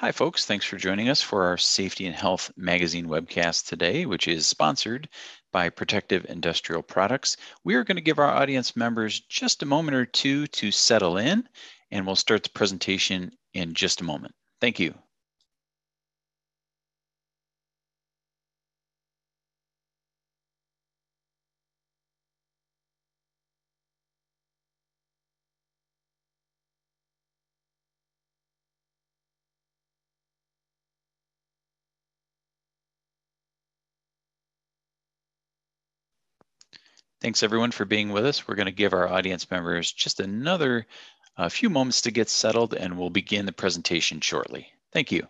Hi, folks. Thanks for joining us for our Safety and Health Magazine webcast today, which is sponsored by Protective Industrial Products. We are going to give our audience members just a moment or two to settle in, and we'll start the presentation in just a moment. Thank you. Thanks everyone for being with us. We're going to give our audience members just another few moments to get settled and we'll begin the presentation shortly. Thank you.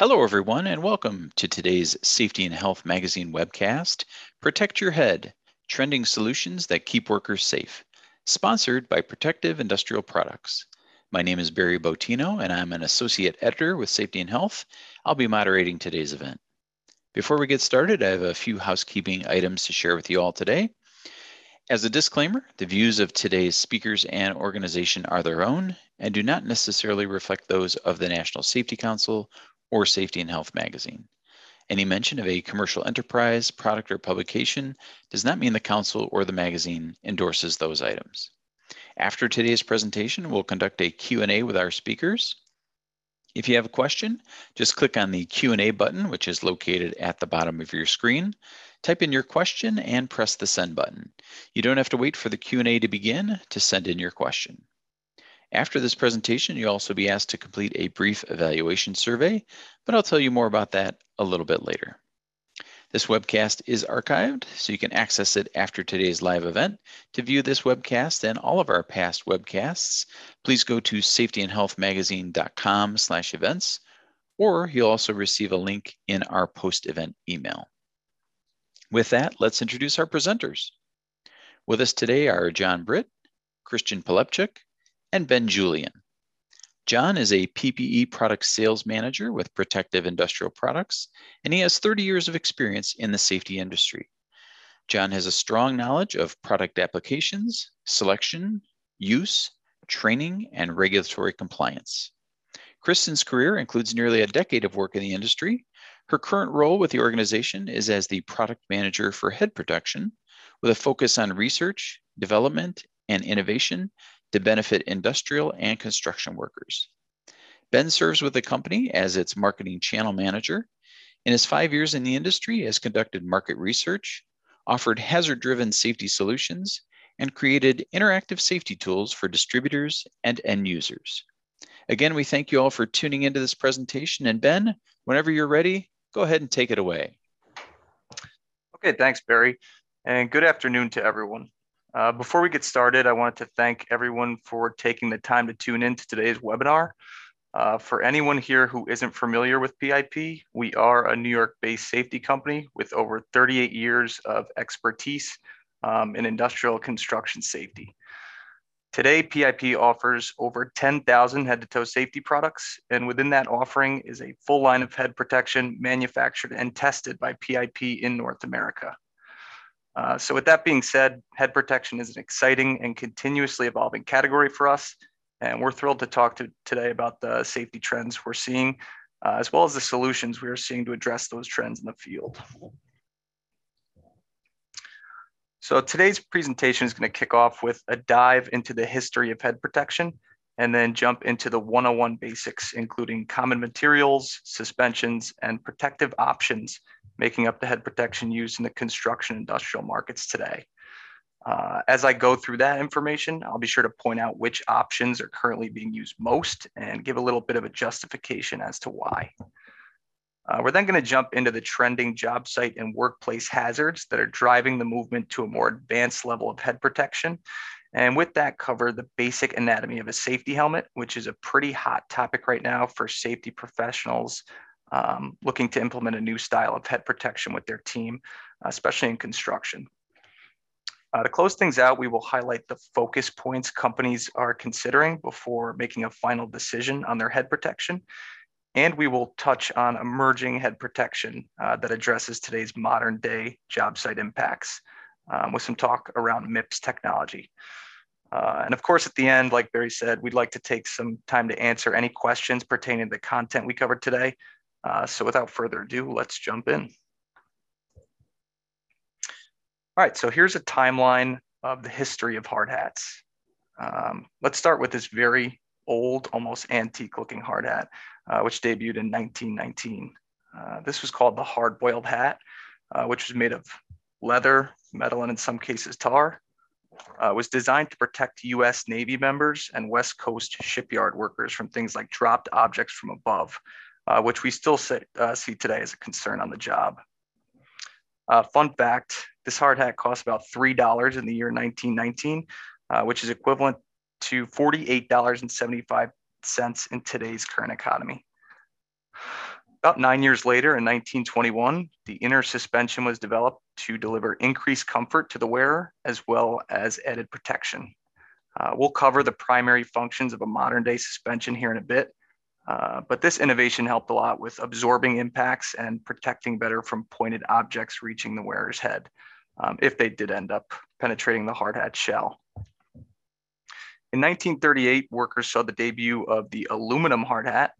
Hello, everyone, and welcome to today's Safety and Health Magazine webcast, Protect Your Head, Trending Solutions That Keep Workers Safe, sponsored by Protective Industrial Products. My name is Barry Botino, and I'm an Associate Editor with Safety and Health. I'll be moderating today's event. Before we get started, I have a few housekeeping items to share with you all today. As a disclaimer, the views of today's speakers and organization are their own and do not necessarily reflect those of the National Safety Council or Safety and Health magazine. Any mention of a commercial enterprise, product, or publication does not mean the council or the magazine endorses those items. After today's presentation, we'll conduct a Q&A with our speakers. If you have a question, just click on the Q&A button, which is located at the bottom of your screen. Type in your question and press the send button. You don't have to wait for the Q&A to begin to send in your question. After this presentation, you'll also be asked to complete a brief evaluation survey, but I'll tell you more about that a little bit later. This webcast is archived, so you can access it after today's live event. To view this webcast and all of our past webcasts, please go to safetyandhealthmagazine.com slash events, or you'll also receive a link in our post-event email. With that, let's introduce our presenters. With us today are John Britt, Christian Polepchuk, and Ben Julian. John is a PPE product sales manager with Protective Industrial Products, and he has 30 years of experience in the safety industry. John has a strong knowledge of product applications, selection, use, training, and regulatory compliance. Kristen's career includes nearly a decade of work in the industry. Her current role with the organization is as the product manager for head protection, with a focus on research, development, and innovation to benefit industrial and construction workers. Ben serves with the company as its marketing channel manager. In his five years in the industry, has conducted market research, offered hazard-driven safety solutions, and created interactive safety tools for distributors and end users. Again, we thank you all for tuning into this presentation. And Ben, whenever you're ready, go ahead and take it away. Okay, thanks, Barry. And good afternoon to everyone. Uh, before we get started, I wanted to thank everyone for taking the time to tune in to today's webinar. Uh, for anyone here who isn't familiar with PIP, we are a New York-based safety company with over 38 years of expertise um, in industrial construction safety. Today, PIP offers over 10,000 head-to-toe safety products, and within that offering is a full line of head protection manufactured and tested by PIP in North America. Uh, so with that being said, head protection is an exciting and continuously evolving category for us. And we're thrilled to talk to today about the safety trends we're seeing, uh, as well as the solutions we are seeing to address those trends in the field. So today's presentation is going to kick off with a dive into the history of head protection and then jump into the 101 basics, including common materials, suspensions, and protective options making up the head protection used in the construction industrial markets today. Uh, as I go through that information, I'll be sure to point out which options are currently being used most and give a little bit of a justification as to why. Uh, we're then going to jump into the trending job site and workplace hazards that are driving the movement to a more advanced level of head protection. And with that, cover the basic anatomy of a safety helmet, which is a pretty hot topic right now for safety professionals um, looking to implement a new style of head protection with their team, especially in construction. Uh, to close things out, we will highlight the focus points companies are considering before making a final decision on their head protection. And we will touch on emerging head protection uh, that addresses today's modern day job site impacts um, with some talk around MIPS technology. Uh, and of course, at the end, like Barry said, we'd like to take some time to answer any questions pertaining to the content we covered today. Uh, so without further ado, let's jump in. All right, so here's a timeline of the history of hard hats. Um, let's start with this very old, almost antique looking hard hat, uh, which debuted in 1919. Uh, this was called the hard boiled hat, uh, which was made of leather, metal, and in some cases tar. Uh, was designed to protect US Navy members and West Coast shipyard workers from things like dropped objects from above, uh, which we still say, uh, see today as a concern on the job. Uh, fun fact, this hard hat cost about $3 in the year 1919, uh, which is equivalent to $48.75 in today's current economy. About nine years later, in 1921, the inner suspension was developed to deliver increased comfort to the wearer as well as added protection. Uh, we'll cover the primary functions of a modern day suspension here in a bit, uh, but this innovation helped a lot with absorbing impacts and protecting better from pointed objects reaching the wearer's head um, if they did end up penetrating the hard hat shell. In 1938, workers saw the debut of the aluminum hard hat,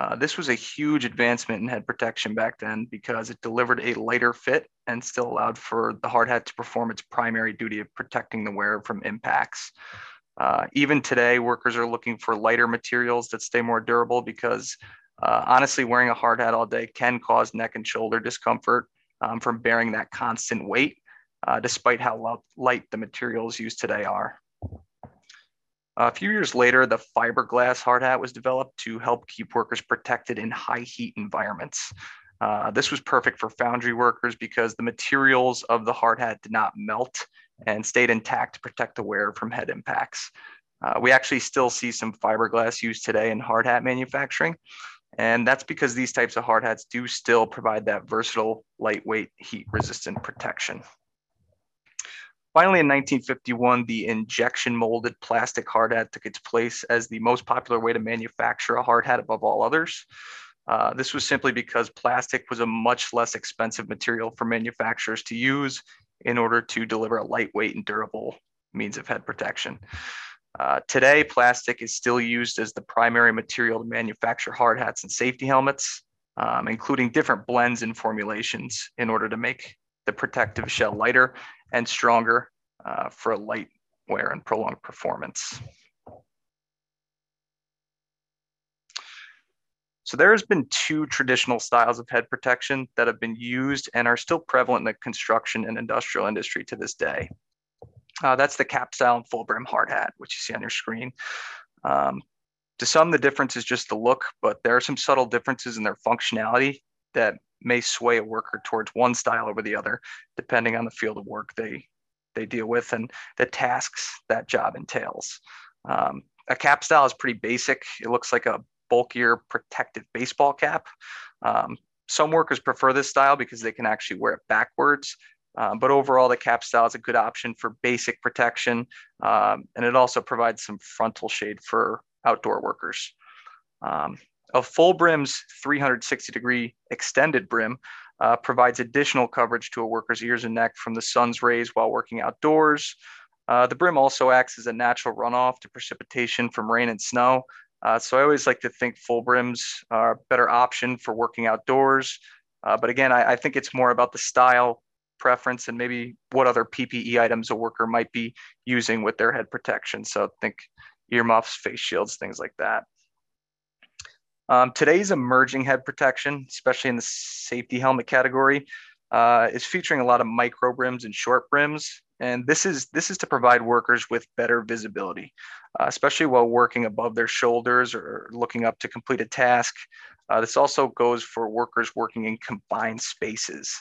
uh, this was a huge advancement in head protection back then because it delivered a lighter fit and still allowed for the hard hat to perform its primary duty of protecting the wearer from impacts. Uh, even today, workers are looking for lighter materials that stay more durable because uh, honestly, wearing a hard hat all day can cause neck and shoulder discomfort um, from bearing that constant weight, uh, despite how light the materials used today are. A few years later, the fiberglass hard hat was developed to help keep workers protected in high heat environments. Uh, this was perfect for foundry workers because the materials of the hard hat did not melt and stayed intact to protect the wearer from head impacts. Uh, we actually still see some fiberglass used today in hard hat manufacturing. And that's because these types of hard hats do still provide that versatile, lightweight, heat resistant protection. Finally, in 1951, the injection molded plastic hard hat took its place as the most popular way to manufacture a hard hat above all others. Uh, this was simply because plastic was a much less expensive material for manufacturers to use in order to deliver a lightweight and durable means of head protection. Uh, today, plastic is still used as the primary material to manufacture hard hats and safety helmets, um, including different blends and formulations in order to make the protective shell lighter and stronger uh, for light wear and prolonged performance. So there has been two traditional styles of head protection that have been used and are still prevalent in the construction and industrial industry to this day. Uh, that's the cap style and full brim hard hat, which you see on your screen. Um, to some, the difference is just the look, but there are some subtle differences in their functionality that may sway a worker towards one style over the other, depending on the field of work they they deal with and the tasks that job entails. Um, a cap style is pretty basic. It looks like a bulkier protective baseball cap. Um, some workers prefer this style because they can actually wear it backwards. Um, but overall, the cap style is a good option for basic protection, um, and it also provides some frontal shade for outdoor workers. Um, a full brim's 360 degree extended brim uh, provides additional coverage to a worker's ears and neck from the sun's rays while working outdoors. Uh, the brim also acts as a natural runoff to precipitation from rain and snow. Uh, so I always like to think full brims are a better option for working outdoors. Uh, but again, I, I think it's more about the style preference and maybe what other PPE items a worker might be using with their head protection. So think earmuffs, face shields, things like that. Um, today's emerging head protection, especially in the safety helmet category, uh, is featuring a lot of micro brims and short brims. And this is this is to provide workers with better visibility, uh, especially while working above their shoulders or looking up to complete a task. Uh, this also goes for workers working in confined spaces.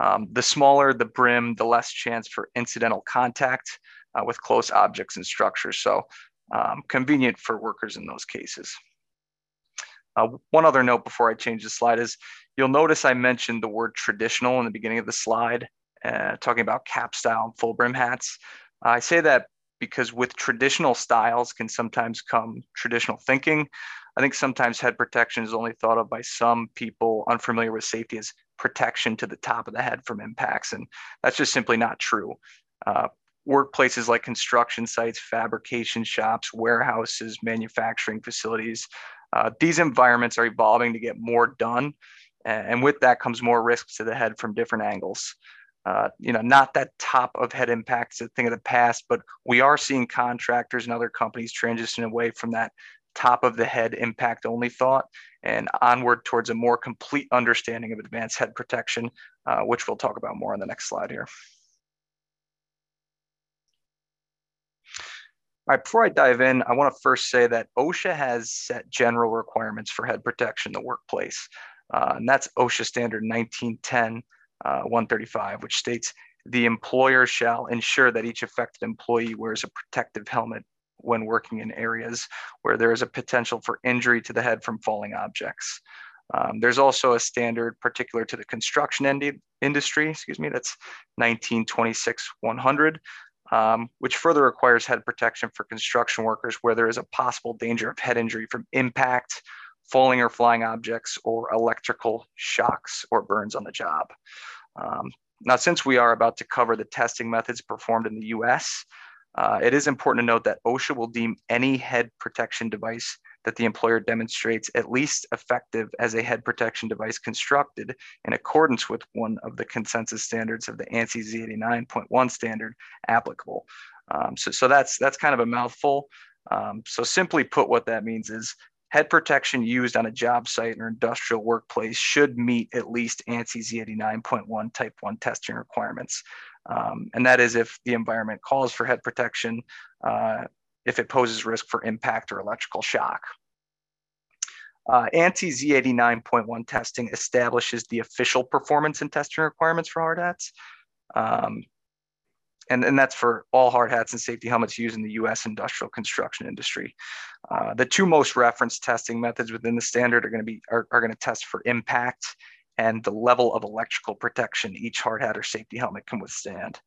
Um, the smaller the brim, the less chance for incidental contact uh, with close objects and structures. So um, convenient for workers in those cases. Uh, one other note before I change the slide is you'll notice I mentioned the word traditional in the beginning of the slide, uh, talking about cap style and full brim hats. I say that because with traditional styles can sometimes come traditional thinking. I think sometimes head protection is only thought of by some people unfamiliar with safety as protection to the top of the head from impacts. And that's just simply not true. Uh, workplaces like construction sites, fabrication shops, warehouses, manufacturing facilities, uh, these environments are evolving to get more done. And with that comes more risks to the head from different angles. Uh, you know, not that top of head impacts a thing of the past, but we are seeing contractors and other companies transition away from that top of the head impact only thought and onward towards a more complete understanding of advanced head protection, uh, which we'll talk about more on the next slide here. All right, before I dive in, I want to first say that OSHA has set general requirements for head protection in the workplace. Uh, and that's OSHA standard 1910 uh, 135, which states the employer shall ensure that each affected employee wears a protective helmet when working in areas where there is a potential for injury to the head from falling objects. Um, there's also a standard particular to the construction industry, excuse me, that's 1926 100, um, which further requires head protection for construction workers where there is a possible danger of head injury from impact, falling or flying objects, or electrical shocks or burns on the job. Um, now, since we are about to cover the testing methods performed in the US, uh, it is important to note that OSHA will deem any head protection device that the employer demonstrates at least effective as a head protection device constructed in accordance with one of the consensus standards of the ANSI Z89.1 standard applicable. Um, so, so that's that's kind of a mouthful. Um, so simply put, what that means is head protection used on a job site or industrial workplace should meet at least ANSI Z89.1 type 1 testing requirements. Um, and that is if the environment calls for head protection, uh, if it poses risk for impact or electrical shock. Uh, ANSI Z89.1 testing establishes the official performance and testing requirements for hard hats. Um, and, and that's for all hard hats and safety helmets used in the US industrial construction industry. Uh, the two most referenced testing methods within the standard are going to be are, are going to test for impact and the level of electrical protection each hard hat or safety helmet can withstand.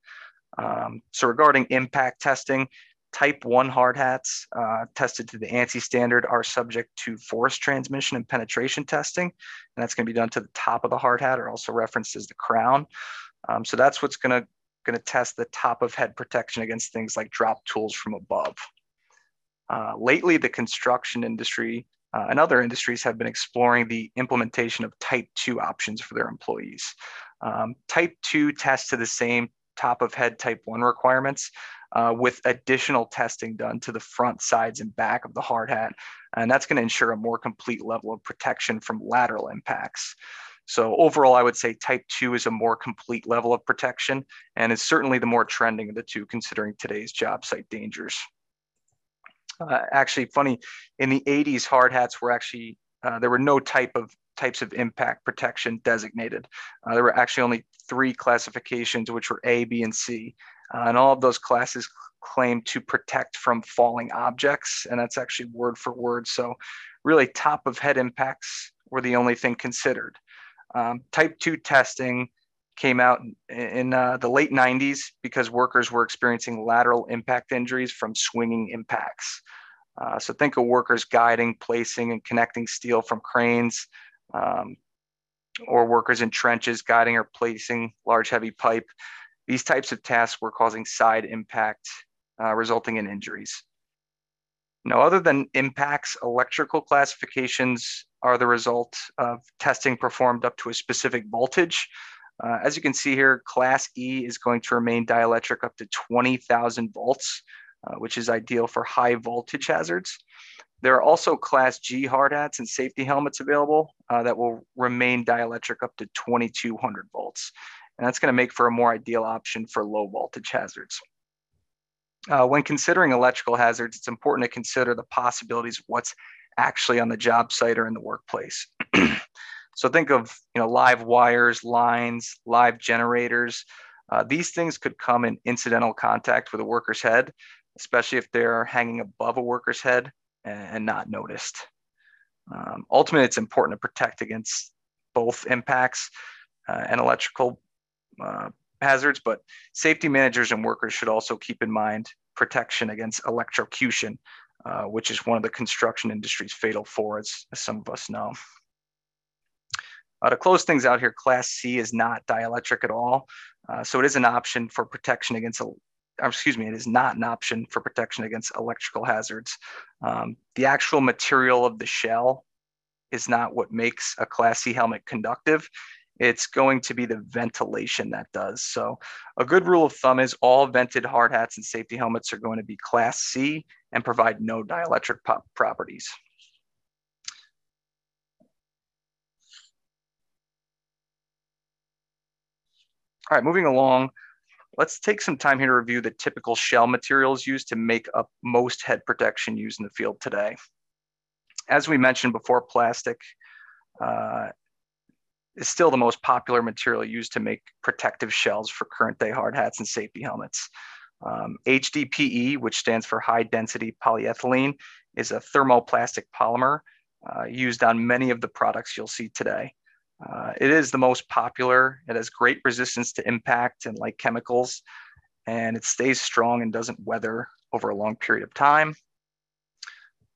Um, so regarding impact testing, type 1 hard hats uh, tested to the ANSI standard are subject to force transmission and penetration testing. And that's going to be done to the top of the hard hat or also referenced as the crown. Um, so that's what's going to going to test the top of head protection against things like drop tools from above. Uh, lately, the construction industry uh, and other industries have been exploring the implementation of type 2 options for their employees. Um, type 2 tests to the same top of head type 1 requirements uh, with additional testing done to the front, sides, and back of the hard hat. And that's going to ensure a more complete level of protection from lateral impacts. So overall, I would say type 2 is a more complete level of protection and is certainly the more trending of the two considering today's job site dangers. Uh, actually funny in the 80s hard hats were actually uh, there were no type of types of impact protection designated. Uh, there were actually only three classifications which were a b and c. Uh, and all of those classes claim to protect from falling objects and that's actually word for word. So really top of head impacts were the only thing considered um, type 2 testing came out in uh, the late 90s because workers were experiencing lateral impact injuries from swinging impacts. Uh, so think of workers guiding, placing, and connecting steel from cranes, um, or workers in trenches guiding or placing large heavy pipe. These types of tasks were causing side impact, uh, resulting in injuries. Now, other than impacts, electrical classifications are the result of testing performed up to a specific voltage uh, as you can see here, class E is going to remain dielectric up to 20,000 volts, uh, which is ideal for high voltage hazards. There are also class G hard hats and safety helmets available uh, that will remain dielectric up to 2200 volts. And that's gonna make for a more ideal option for low voltage hazards. Uh, when considering electrical hazards, it's important to consider the possibilities of what's actually on the job site or in the workplace. So think of you know live wires, lines, live generators. Uh, these things could come in incidental contact with a worker's head, especially if they're hanging above a worker's head and, not noticed. Um, ultimately, it's important to protect against both impacts uh, and electrical uh, hazards, but safety managers and workers should also keep in mind protection against electrocution, uh, which is one of the construction industry's fatal fours, as some of us know. Uh, to close things out here, Class C is not dielectric at all. Uh, so it is an option for protection against, excuse me, it is not an option for protection against electrical hazards. Um, the actual material of the shell is not what makes a Class C helmet conductive. It's going to be the ventilation that does. So a good rule of thumb is all vented hard hats and safety helmets are going to be Class C and provide no dielectric properties. All right, moving along, let's take some time here to review the typical shell materials used to make up most head protection used in the field today. As we mentioned before, plastic uh, is still the most popular material used to make protective shells for current day hard hats and safety helmets. Um, HDPE, which stands for high density polyethylene, is a thermoplastic polymer uh, used on many of the products you'll see today. Uh, it is the most popular. It has great resistance to impact and light chemicals, and it stays strong and doesn't weather over a long period of time.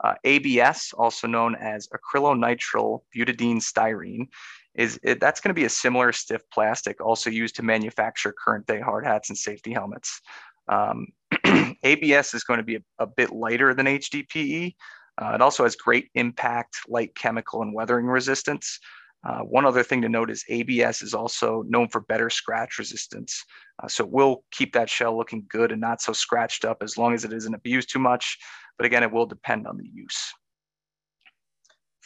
Uh, ABS, also known as acrylonitrile butadiene styrene, is it, that's going to be a similar stiff plastic also used to manufacture current day hard hats and safety helmets. Um, ABS is going to be a, a, bit lighter than HDPE. Uh, it also has great impact, light chemical, and weathering resistance. Uh, one other thing to note is ABS is also known for better scratch resistance. Uh, so it will keep that shell looking good and not so scratched up as long as it isn't abused too much. But again, it will depend on the use.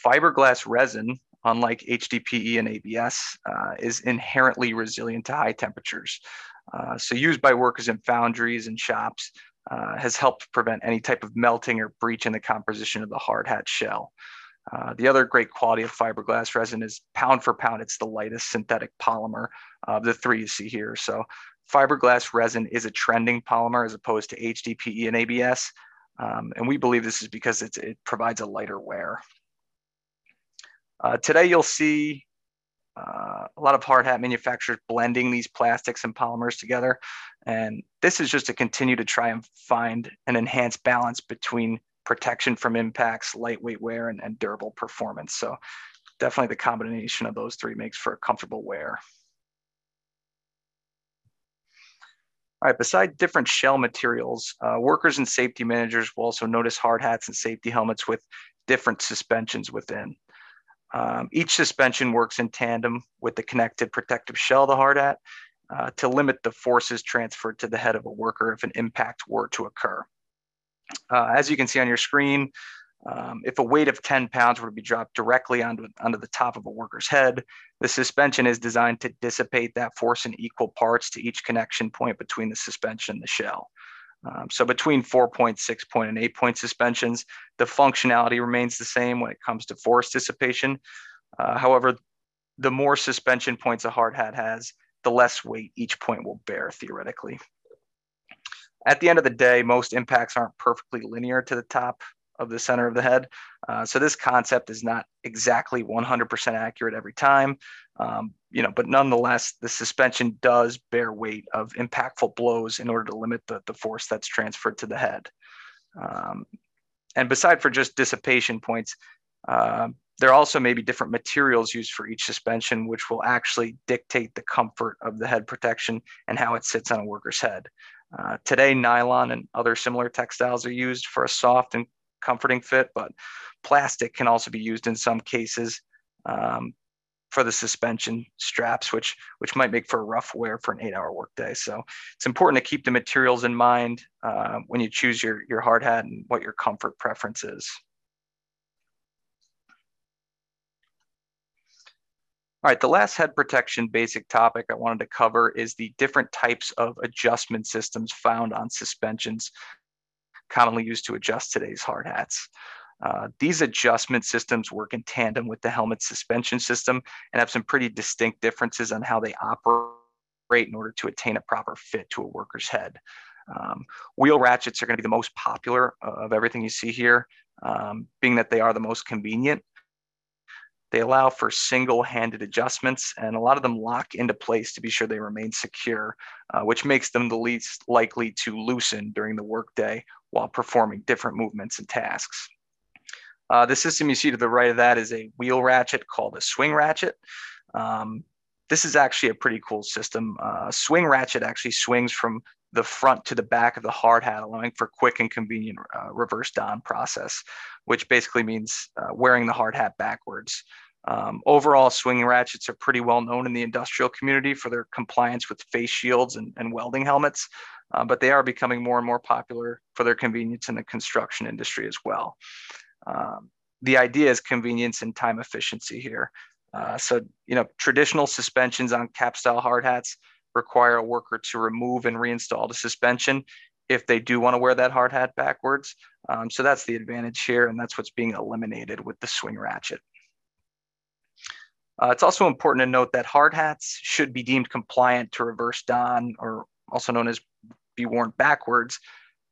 Fiberglass resin, unlike HDPE and ABS, uh, is inherently resilient to high temperatures. Uh, so used by workers in foundries and shops uh, has helped prevent any type of melting or breach in the composition of the hard hat shell. Uh, the other great quality of fiberglass resin is pound for pound, it's the lightest synthetic polymer of the three you see here. So fiberglass resin is a trending polymer as opposed to HDPE and ABS. Um, and we believe this is because it provides a lighter wear. Uh, today you'll see uh, a lot of hard hat manufacturers blending these plastics and polymers together. And this is just to continue to try and find an enhanced balance between protection from impacts, lightweight wear, and, and durable performance. So definitely the combination of those three makes for a comfortable wear. All right, beside different shell materials, uh, workers and safety managers will also notice hard hats and safety helmets with different suspensions within. Um, each suspension works in tandem with the connected protective shell the hard hat uh, to limit the forces transferred to the head of a worker if an impact were to occur. Uh, as you can see on your screen, um, if a weight of 10 pounds were to be dropped directly onto, onto the top of a worker's head, the suspension is designed to dissipate that force in equal parts to each connection point between the suspension and the shell. Um, so between four point, six point, and eight point suspensions, the functionality remains the same when it comes to force dissipation. Uh, however, the more suspension points a hard hat has, the less weight each point will bear theoretically at the end of the day, most impacts aren't perfectly linear to the top of the center of the head. Uh, so this concept is not exactly 100% accurate every time. Um, you know, but nonetheless, the suspension does bear weight of impactful blows in order to limit the, the force that's transferred to the head. Um, and beside for just dissipation points, uh, there also may be different materials used for each suspension, which will actually dictate the comfort of the head protection and how it sits on a worker's head. Uh, today, nylon and other similar textiles are used for a soft and comforting fit, but plastic can also be used in some cases um, for the suspension straps, which which might make for a rough wear for an eight-hour workday. So it's important to keep the materials in mind uh, when you choose your your hard hat and what your comfort preference is. All right, the last head protection basic topic I wanted to cover is the different types of adjustment systems found on suspensions commonly used to adjust today's hard hats. Uh, these adjustment systems work in tandem with the helmet suspension system and have some pretty distinct differences on how they operate in order to attain a proper fit to a worker's head. Um, wheel ratchets are going to be the most popular of everything you see here, um, being that they are the most convenient. They allow for single-handed adjustments, and a lot of them lock into place to be sure they remain secure, uh, which makes them the least likely to loosen during the workday while performing different movements and tasks. Uh, the system you see to the right of that is a wheel ratchet called a swing ratchet. Um, this is actually a pretty cool system. Uh, swing ratchet actually swings from the front to the back of the hard hat, allowing for quick and convenient uh, reverse don process, which basically means uh, wearing the hard hat backwards. Um, overall, swing ratchets are pretty well known in the industrial community for their compliance with face shields and, and welding helmets, uh, but they are becoming more and more popular for their convenience in the construction industry as well. Um, the idea is convenience and time efficiency here. Uh, so, you know, traditional suspensions on cap style hard hats require a worker to remove and reinstall the suspension if they do want to wear that hard hat backwards. Um, so that's the advantage here, and that's what's being eliminated with the swing ratchet. Uh, it's also important to note that hard hats should be deemed compliant to reverse don, or also known as be worn backwards,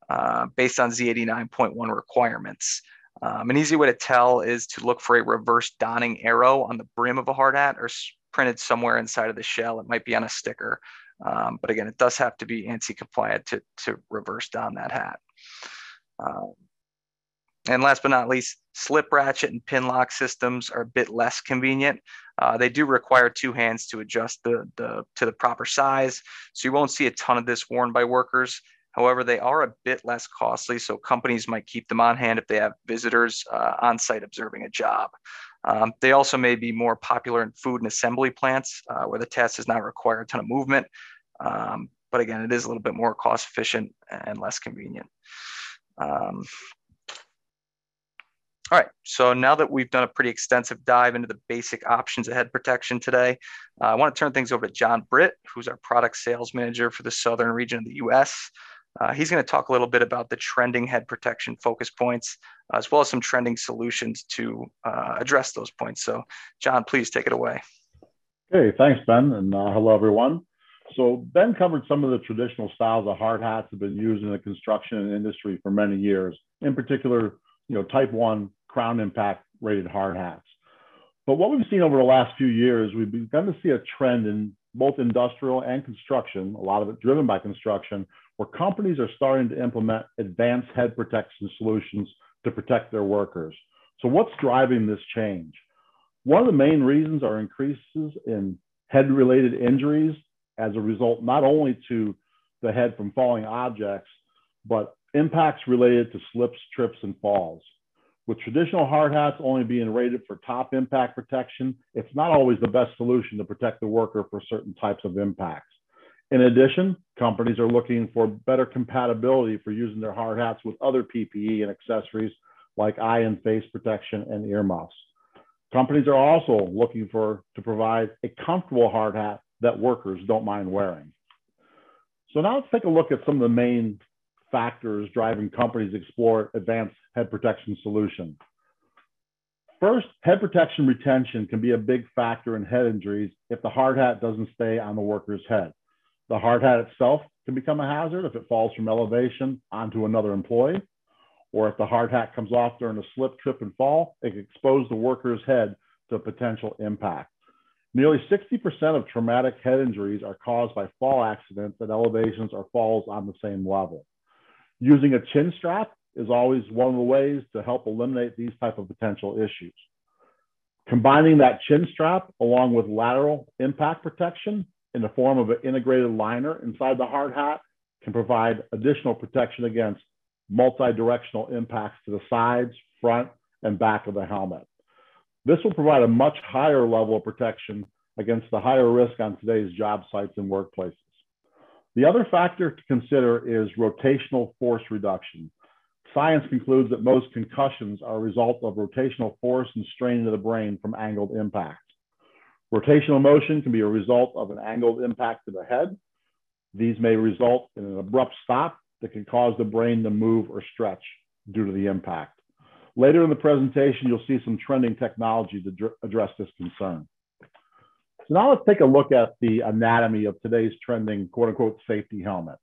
uh, based on Z89.1 requirements. Um, an easy way to tell is to look for a reverse donning arrow on the brim of a hard hat or printed somewhere inside of the shell. It might be on a sticker. Um, but again, it does have to be ANSI compliant to, to reverse don that hat. Um, and last but not least, slip ratchet and pin lock systems are a bit less convenient. Uh, they do require two hands to adjust the, the to the proper size. So you won't see a ton of this worn by workers. However, they are a bit less costly, so companies might keep them on hand if they have visitors uh, on site observing a job. Um, they also may be more popular in food and assembly plants uh, where the test does not require a ton of movement. Um, but again, it is a little bit more cost efficient and less convenient. Um, all right, so now that we've done a pretty extensive dive into the basic options of head protection today, uh, I want to turn things over to John Britt, who's our product sales manager for the southern region of the US. Uh, he's going to talk a little bit about the trending head protection focus points, uh, as well as some trending solutions to uh, address those points. So, John, please take it away. Okay, thanks, Ben, and uh, hello, everyone. So, Ben covered some of the traditional styles of hard hats that have been used in the construction industry for many years, in particular, you know, type one crown impact rated hard hats. But what we've seen over the last few years, we've begun to see a trend in both industrial and construction, a lot of it driven by construction, where companies are starting to implement advanced head protection solutions to protect their workers. So, what's driving this change? One of the main reasons are increases in head related injuries as a result not only to the head from falling objects, but impacts related to slips, trips, and falls. With traditional hard hats only being rated for top impact protection, it's not always the best solution to protect the worker for certain types of impacts. In addition, companies are looking for better compatibility for using their hard hats with other PPE and accessories like eye and face protection and earmuffs. Companies are also looking for to provide a comfortable hard hat that workers don't mind wearing. So now let's take a look at some of the main factors driving companies explore advanced head protection solutions. First, head protection retention can be a big factor in head injuries if the hard hat doesn't stay on the worker's head. The hard hat itself can become a hazard if it falls from elevation onto another employee, or if the hard hat comes off during a slip, trip, and fall, it can expose the worker's head to potential impact. Nearly 60% of traumatic head injuries are caused by fall accidents at elevations or falls on the same level. Using a chin strap is always one of the ways to help eliminate these type of potential issues. Combining that chin strap along with lateral impact protection in the form of an integrated liner inside the hard hat can provide additional protection against multi-directional impacts to the sides, front, and back of the helmet. This will provide a much higher level of protection against the higher risk on today's job sites and workplaces. The other factor to consider is rotational force reduction. Science concludes that most concussions are a result of rotational force and strain to the brain from angled impact. Rotational motion can be a result of an angled impact to the head. These may result in an abrupt stop that can cause the brain to move or stretch due to the impact. Later in the presentation, you'll see some trending technology to address this concern. So now let's take a look at the anatomy of today's trending quote unquote safety helmet.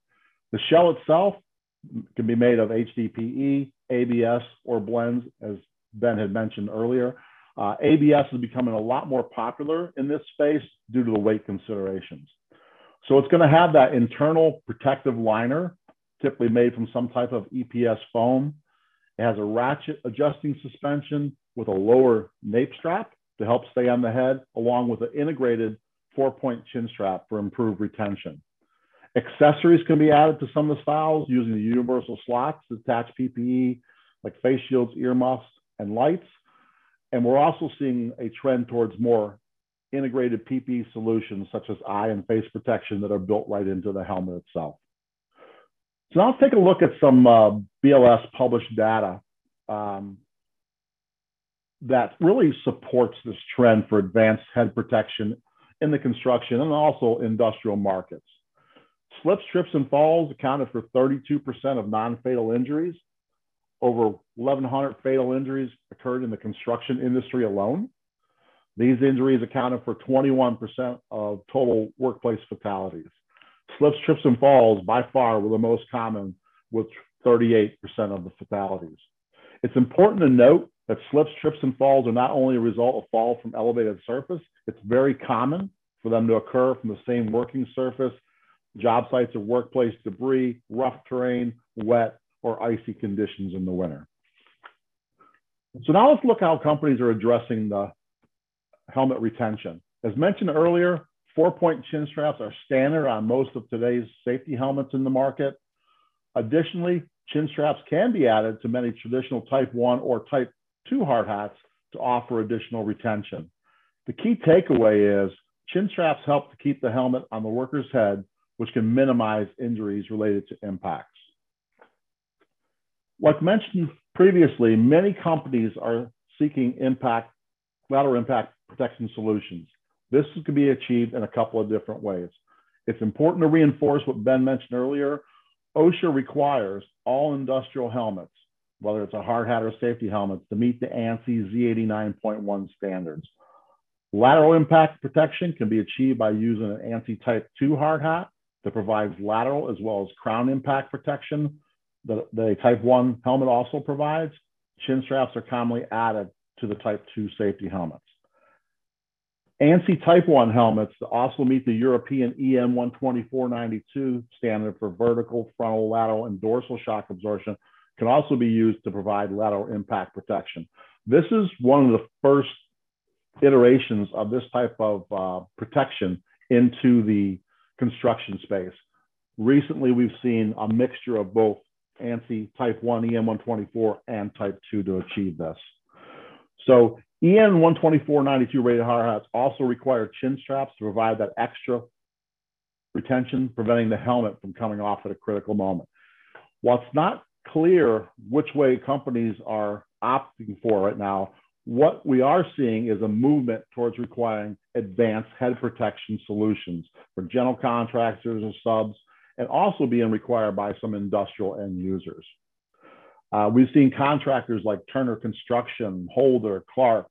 The shell itself can be made of HDPE, ABS, or blends, as Ben had mentioned earlier. Uh, ABS is becoming a lot more popular in this space due to the weight considerations. So it's going to have that internal protective liner, typically made from some type of EPS foam. It has a ratchet adjusting suspension with a lower nape strap to help stay on the head, along with an integrated four-point chin strap for improved retention. Accessories can be added to some of the styles using the universal slots to attach PPE, like face shields, earmuffs, and lights. And we're also seeing a trend towards more integrated PPE solutions, such as eye and face protection that are built right into the helmet itself. So now let's take a look at some uh, BLS published data um, that really supports this trend for advanced head protection in the construction and also industrial markets. Slips, trips, and falls accounted for 32% of non-fatal injuries. Over 1,100 fatal injuries occurred in the construction industry alone. These injuries accounted for 21% of total workplace fatalities. Slips, trips, and falls by far were the most common with 38% of the fatalities. It's important to note that slips, trips, and falls are not only a result of fall from elevated surface, it's very common for them to occur from the same working surface, job sites or workplace debris, rough terrain, wet, or icy conditions in the winter. So now let's look how companies are addressing the helmet retention. As mentioned earlier, four-point chin straps are standard on most of today's safety helmets in the market. Additionally, chin straps can be added to many traditional type 1 or type 2 hard hats to offer additional retention. The key takeaway is chin straps help to keep the helmet on the worker's head, which can minimize injuries related to impacts. Like mentioned previously, many companies are seeking impact, lateral impact protection solutions. This can be achieved in a couple of different ways. It's important to reinforce what Ben mentioned earlier. OSHA requires all industrial helmets, whether it's a hard hat or safety helmet, to meet the ANSI Z89.1 standards. Lateral impact protection can be achieved by using an ANSI Type 2 hard hat that provides lateral as well as crown impact protection. The, the Type 1 helmet also provides. Chin straps are commonly added to the Type 2 safety helmets. ANSI Type 1 helmets also meet the European EN 12492 standard for vertical, frontal, lateral, and dorsal shock absorption can also be used to provide lateral impact protection. This is one of the first iterations of this type of uh, protection into the construction space. Recently, we've seen a mixture of both ANSI Type 1 EN 124 and Type 2 to achieve this. So EN 12492 rated hard hats also require chin straps to provide that extra retention, preventing the helmet from coming off at a critical moment. While it's not clear which way companies are opting for right now, what we are seeing is a movement towards requiring advanced head protection solutions for general contractors and subs, and also being required by some industrial end users. Uh, we've seen contractors like Turner Construction, Holder, Clark,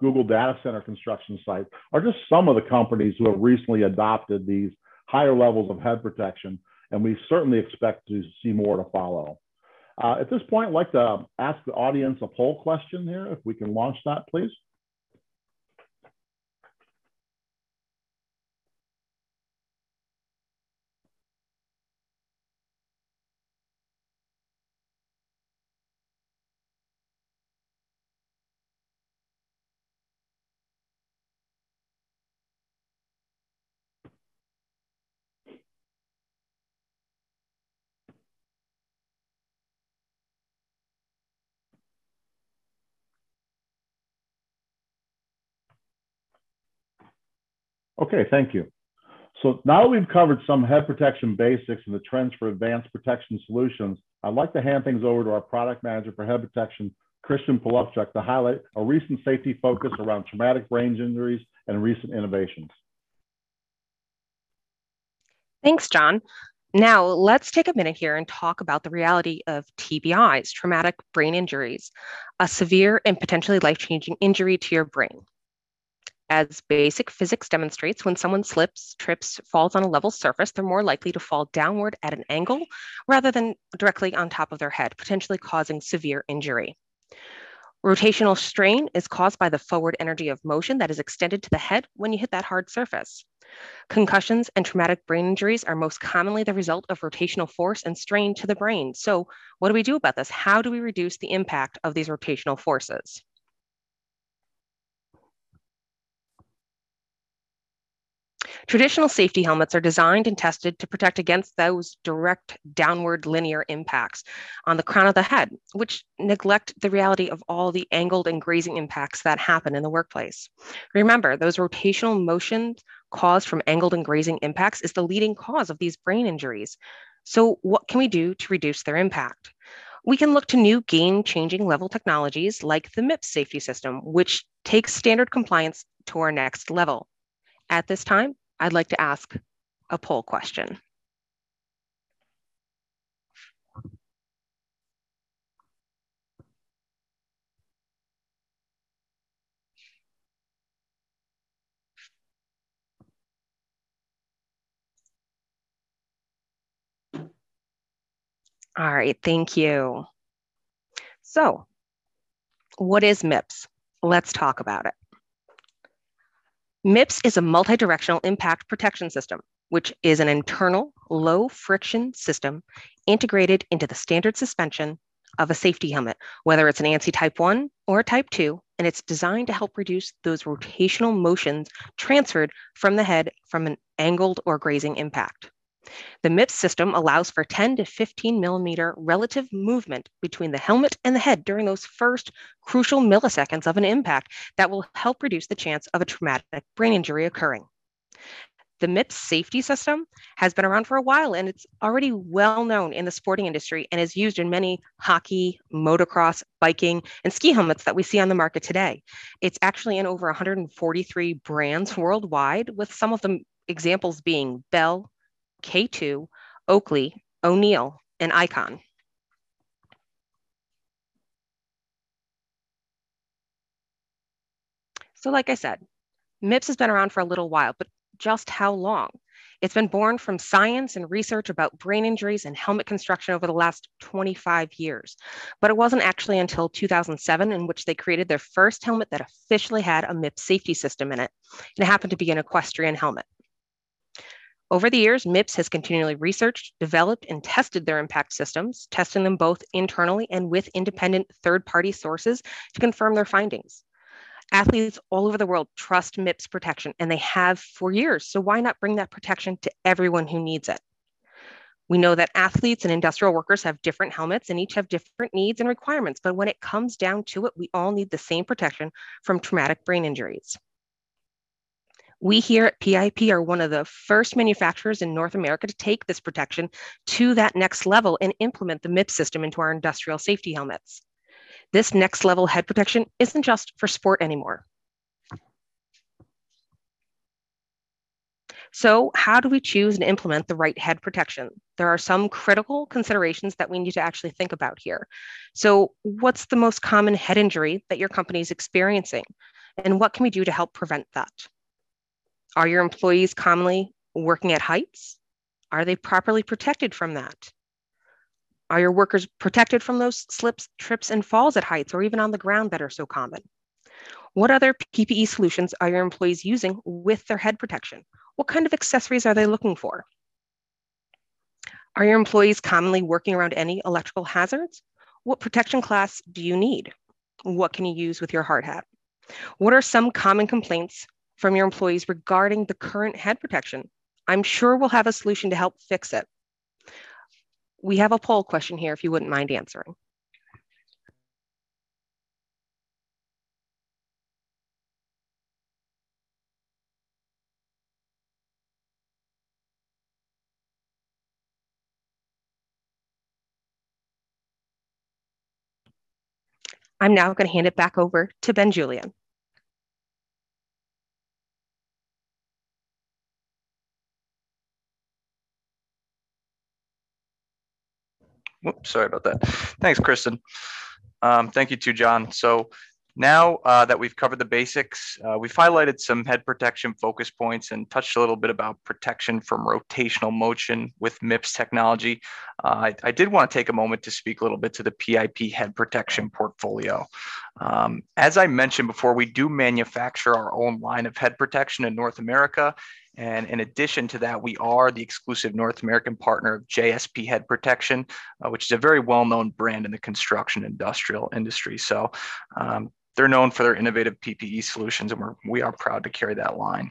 Google Data Center construction site are just some of the companies who have recently adopted these higher levels of head protection, and we certainly expect to see more to follow. Uh, at this point, I'd like to ask the audience a poll question here, if we can launch that, please. Okay, thank you. So now we've covered some head protection basics and the trends for advanced protection solutions, I'd like to hand things over to our product manager for head protection, Christian Polupchuk, to highlight a recent safety focus around traumatic brain injuries and recent innovations. Thanks, John. Now, let's take a minute here and talk about the reality of TBIs, traumatic brain injuries, a severe and potentially life changing injury to your brain. As basic physics demonstrates, when someone slips, trips, falls on a level surface, they're more likely to fall downward at an angle rather than directly on top of their head, potentially causing severe injury. Rotational strain is caused by the forward energy of motion that is extended to the head when you hit that hard surface. Concussions and traumatic brain injuries are most commonly the result of rotational force and strain to the brain. So, what do we do about this? How do we reduce the impact of these rotational forces? Traditional safety helmets are designed and tested to protect against those direct downward linear impacts on the crown of the head, which neglect the reality of all the angled and grazing impacts that happen in the workplace. Remember, those rotational motions caused from angled and grazing impacts is the leading cause of these brain injuries. So, what can we do to reduce their impact? We can look to new game changing level technologies like the MIPS safety system, which takes standard compliance to our next level. At this time, I'd like to ask a poll question. All right, thank you. So, what is MIPS? Let's talk about it. MIPS is a multi-directional impact protection system, which is an internal low friction system integrated into the standard suspension of a safety helmet, whether it's an ANSI type 1 or a type 2, and it's designed to help reduce those rotational motions transferred from the head from an angled or grazing impact. The MIPS system allows for 10 to 15 millimeter relative movement between the helmet and the head during those first crucial milliseconds of an impact that will help reduce the chance of a traumatic brain injury occurring. The MIPS safety system has been around for a while and it's already well known in the sporting industry and is used in many hockey, motocross, biking, and ski helmets that we see on the market today. It's actually in over 143 brands worldwide, with some of the examples being Bell, K2, Oakley, O'Neal, and Icon. So like I said, MIPS has been around for a little while, but just how long? It's been born from science and research about brain injuries and helmet construction over the last 25 years. But it wasn't actually until 2007 in which they created their first helmet that officially had a MIPS safety system in it. And it happened to be an equestrian helmet. Over the years, MIPS has continually researched, developed, and tested their impact systems, testing them both internally and with independent third party sources to confirm their findings. Athletes all over the world trust MIPS protection, and they have for years. So, why not bring that protection to everyone who needs it? We know that athletes and industrial workers have different helmets and each have different needs and requirements, but when it comes down to it, we all need the same protection from traumatic brain injuries. We here at PIP are one of the first manufacturers in North America to take this protection to that next level and implement the MIPS system into our industrial safety helmets. This next level head protection isn't just for sport anymore. So, how do we choose and implement the right head protection? There are some critical considerations that we need to actually think about here. So, what's the most common head injury that your company is experiencing? And what can we do to help prevent that? Are your employees commonly working at heights? Are they properly protected from that? Are your workers protected from those slips, trips, and falls at heights or even on the ground that are so common? What other PPE solutions are your employees using with their head protection? What kind of accessories are they looking for? Are your employees commonly working around any electrical hazards? What protection class do you need? What can you use with your hard hat? What are some common complaints from your employees regarding the current head protection. I'm sure we'll have a solution to help fix it. We have a poll question here if you wouldn't mind answering. I'm now going to hand it back over to Ben Julian. Whoops, sorry about that. Thanks, Kristen. Um, thank you to John. So Now uh, that we've covered the basics, uh, we've highlighted some head protection focus points and touched a little bit about protection from rotational motion with MIPS technology. Uh, I, I, did want to take a moment to speak a little bit to the PIP head protection portfolio. Um, as I mentioned before, we do manufacture our own line of head protection in North America. And in addition to that, we are the exclusive North American partner of JSP Head Protection, uh, which is a very well known brand in the construction industrial industry. So um, they're known for their innovative PPE solutions, and we're, we are proud to carry that line.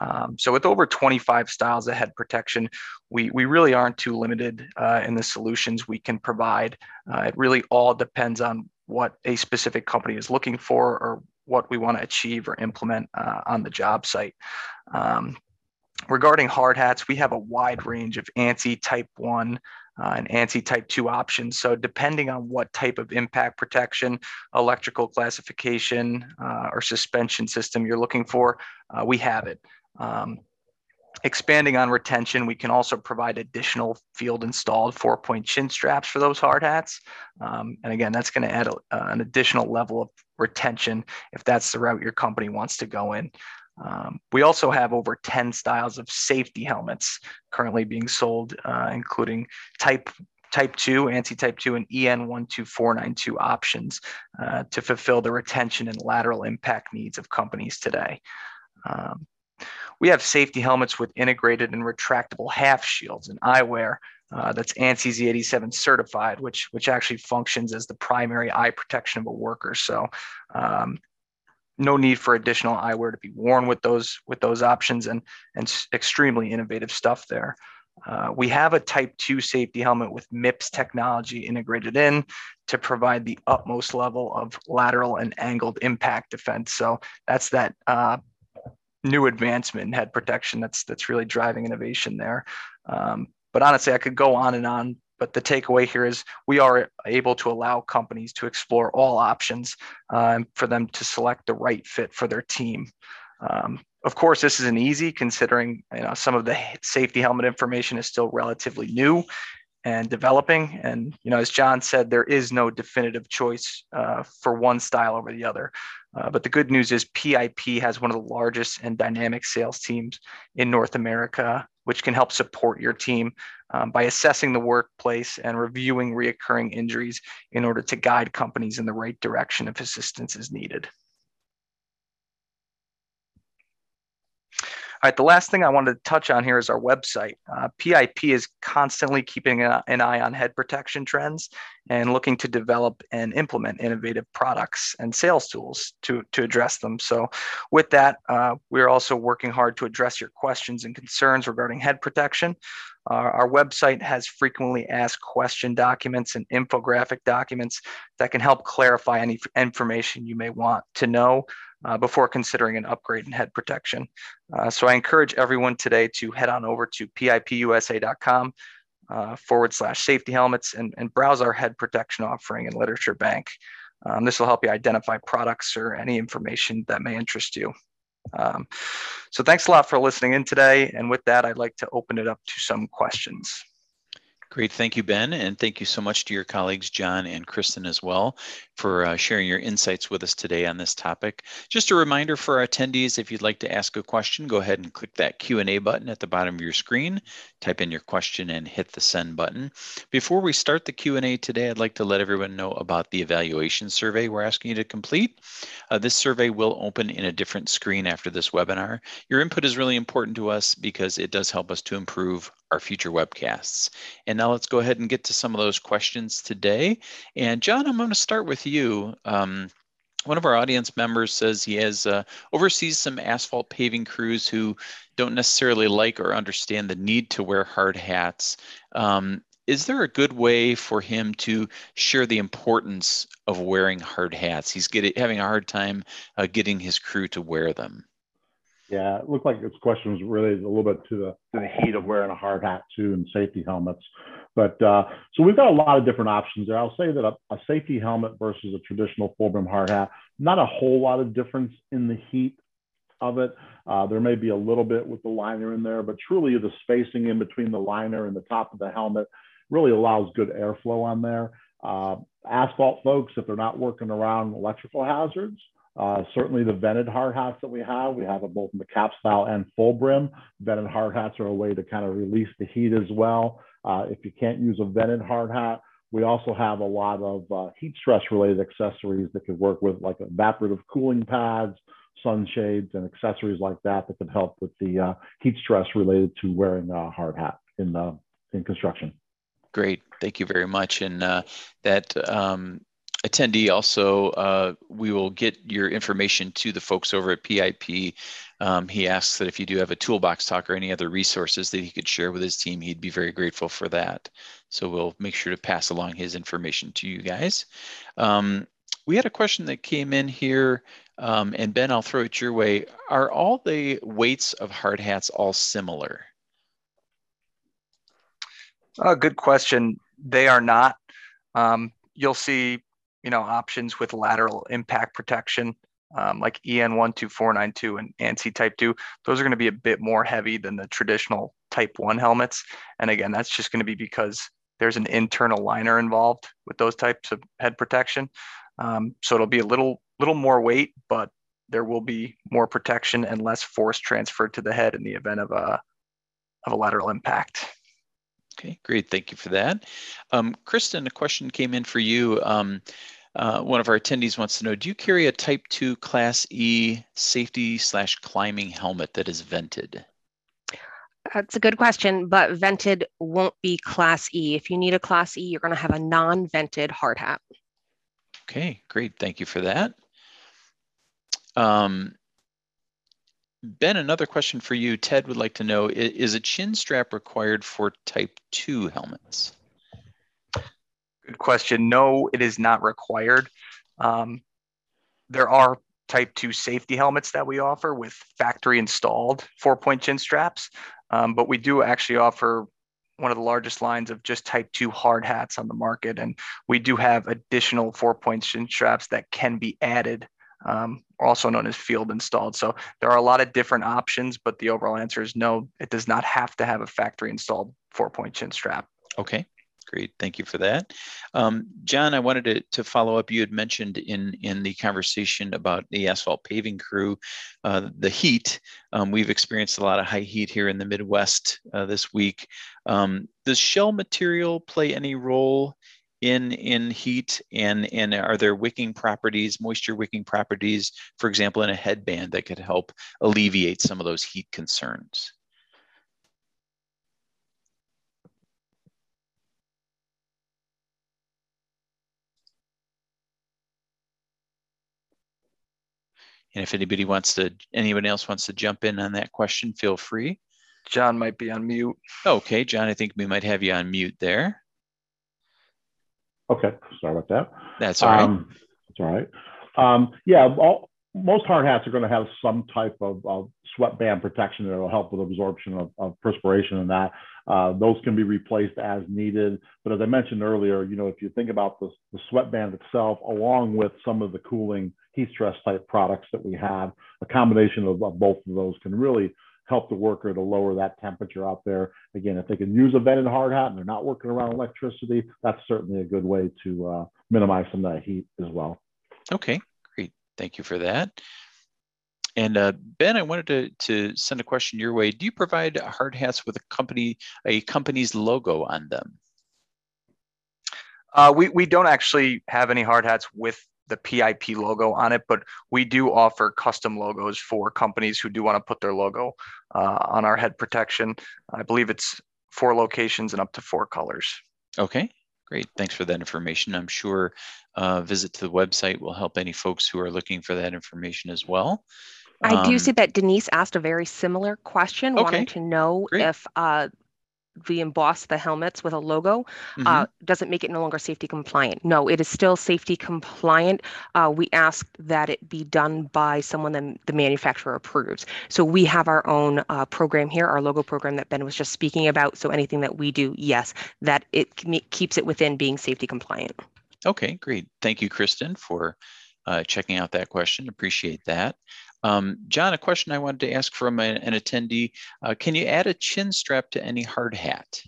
Um, so with over 25 styles of head protection, we, we really aren't too limited uh, in the solutions we can provide. Uh, it really all depends on what a specific company is looking for or what we want to achieve or implement uh, on the job site. Um, regarding hard hats, we have a wide range of ANSI Type 1 uh, and ANSI type 2 options. So depending on what type of impact protection, electrical classification, uh, or suspension system you're looking for, uh, we have it. Um, expanding on retention, we can also provide additional field installed four point chin straps for those hard hats. Um, and again, that's going to add a, an additional level of retention if that's the route your company wants to go in. Um, we also have over 10 styles of safety helmets currently being sold, uh, including type type 2, ANSI type 2, and EN 12492 options uh, to fulfill the retention and lateral impact needs of companies today. Um, we have safety helmets with integrated and retractable half shields and eyewear uh, that's ANSI Z87 certified, which which actually functions as the primary eye protection of a worker. So um, no need for additional eyewear to be worn with those with those options and and extremely innovative stuff there. Uh, we have a type 2 safety helmet with MIPS technology integrated in to provide the utmost level of lateral and angled impact defense. So that's that uh, new advancement in head protection that's that's really driving innovation there. Um, but honestly, I could go on and on but the takeaway here is we are able to allow companies to explore all options um, for them to select the right fit for their team. Um, of course, this isn't easy considering you know, some of the safety helmet information is still relatively new and developing. And you know, as John said, there is no definitive choice uh, for one style over the other. Uh, but the good news is PIP has one of the largest and dynamic sales teams in North America, which can help support your team um, by assessing the workplace and reviewing reoccurring injuries in order to guide companies in the right direction if assistance is needed. All right, the last thing I wanted to touch on here is our website. Uh, PIP is constantly keeping an eye on head protection trends and looking to develop and implement innovative products and sales tools to, to address them. So, with that, uh, we're also working hard to address your questions and concerns regarding head protection. Uh, our website has frequently asked question documents and infographic documents that can help clarify any information you may want to know uh, before considering an upgrade in head protection. Uh, so I encourage everyone today to head on over to pipusa.com uh, forward slash safety helmets and, and browse our head protection offering and literature bank. Um, this will help you identify products or any information that may interest you. Um, so thanks a lot for listening in today. And with that, I'd like to open it up to some questions. Great. Thank you, Ben. And thank you so much to your colleagues, John and Kristen, as well, for uh, sharing your insights with us today on this topic. Just a reminder for our attendees, if you'd like to ask a question, go ahead and click that Q&A button at the bottom of your screen, type in your question and hit the send button. Before we start the Q&A today, I'd like to let everyone know about the evaluation survey we're asking you to complete. Uh, this survey will open in a different screen after this webinar. Your input is really important to us because it does help us to improve our future webcasts. And now let's go ahead and get to some of those questions today. And John, I'm going to start with you. Um, one of our audience members says he has uh, oversees some asphalt paving crews who don't necessarily like or understand the need to wear hard hats. Um, is there a good way for him to share the importance of wearing hard hats? He's getting having a hard time uh, getting his crew to wear them. Yeah, it looked like this question was really a little bit to the, to the heat of wearing a hard hat too and safety helmets. But uh, so we've got a lot of different options there. I'll say that a, a safety helmet versus a traditional full brim hard hat, not a whole lot of difference in the heat of it. Uh, there may be a little bit with the liner in there, but truly the spacing in between the liner and the top of the helmet really allows good airflow on there. Uh, asphalt folks, if they're not working around electrical hazards, uh, certainly the vented hard hats that we have, we have it both in the cap style and full brim. Vented hard hats are a way to kind of release the heat as well. Uh, if you can't use a vented hard hat, we also have a lot of uh, heat stress related accessories that could work with like evaporative cooling pads, sunshades, and accessories like that that can help with the uh, heat stress related to wearing a hard hat in, uh, in construction. Great, thank you very much. And uh, that um, attendee also, uh, we will get your information to the folks over at PIP. Um, he asks that if you do have a toolbox talk or any other resources that he could share with his team, he'd be very grateful for that. So we'll make sure to pass along his information to you guys. Um, we had a question that came in here, um, and Ben, I'll throw it your way. Are all the weights of hard hats all similar? Uh, good question. They are not. Um, you'll see you know, options with lateral impact protection, um, like EN 12492 and ANSI Type 2. Those are going to be a bit more heavy than the traditional Type 1 helmets. And again, that's just going to be because there's an internal liner involved with those types of head protection. Um, so it'll be a little little more weight, but there will be more protection and less force transferred to the head in the event of a of a lateral impact. Okay, great. Thank you for that. Um, Kristen, a question came in for you. Um, uh, one of our attendees wants to know, do you carry a type 2 class E safety slash climbing helmet that is vented? That's a good question, but vented won't be class E. If you need a class E, you're going to have a non-vented hard hat. Okay, great. Thank you for that. Um, Ben, another question for you. Ted would like to know, is a chin strap required for type 2 helmets? Good question. No, it is not required. Um, there are type 2 safety helmets that we offer with factory installed four point chin straps, um, but we do actually offer one of the largest lines of just type 2 hard hats on the market. And we do have additional four point chin straps that can be added, um, also known as field installed. So there are a lot of different options, but the overall answer is no, it does not have to have a factory installed four point chin strap. Okay. Great, thank you for that. Um, John, I wanted to, to follow up. You had mentioned in, in the conversation about the asphalt paving crew, uh, the heat. Um, we've experienced a lot of high heat here in the Midwest uh, this week. Um, does shell material play any role in, in heat? And, and are there wicking properties, moisture wicking properties, for example, in a headband that could help alleviate some of those heat concerns? And if anybody wants to, anyone else wants to jump in on that question, feel free. John might be on mute. Okay, John, I think we might have you on mute there. Okay, sorry about that. That's all right. Um, that's all right. Um, yeah, all, most hard hats are going to have some type of, of sweatband protection that will help with absorption of, of perspiration and that. Uh, those can be replaced as needed. But as I mentioned earlier, you know, if you think about the, the sweatband itself, along with some of the cooling heat stress type products that we have, a combination of, of both of those can really help the worker to lower that temperature out there. Again, if they can use a vented hard hat and they're not working around electricity, that's certainly a good way to uh, minimize some of that heat as well. Okay, great. Thank you for that. And uh, Ben, I wanted to, to send a question your way. Do you provide hard hats with a company, a company's logo on them? Uh, we, we don't actually have any hard hats with the PIP logo on it, but we do offer custom logos for companies who do want to put their logo uh, on our head protection. I believe it's four locations and up to four colors. Okay, great. Thanks for that information. I'm sure uh, visit to the website will help any folks who are looking for that information as well. I do um, see that Denise asked a very similar question, okay. wanting to know Great. if uh, we emboss the helmets with a logo mm-hmm. uh, doesn't make it no longer safety compliant. No, it is still safety compliant. Uh, we ask that it be done by someone that the manufacturer approves. So we have our own uh, program here, our logo program that Ben was just speaking about. So anything that we do, yes, that it keeps it within being safety compliant. Okay, great. Thank you, Kristen, for uh, checking out that question. Appreciate that. Um, John, a question I wanted to ask from a, an attendee. Uh, can you add a chin strap to any hard hat?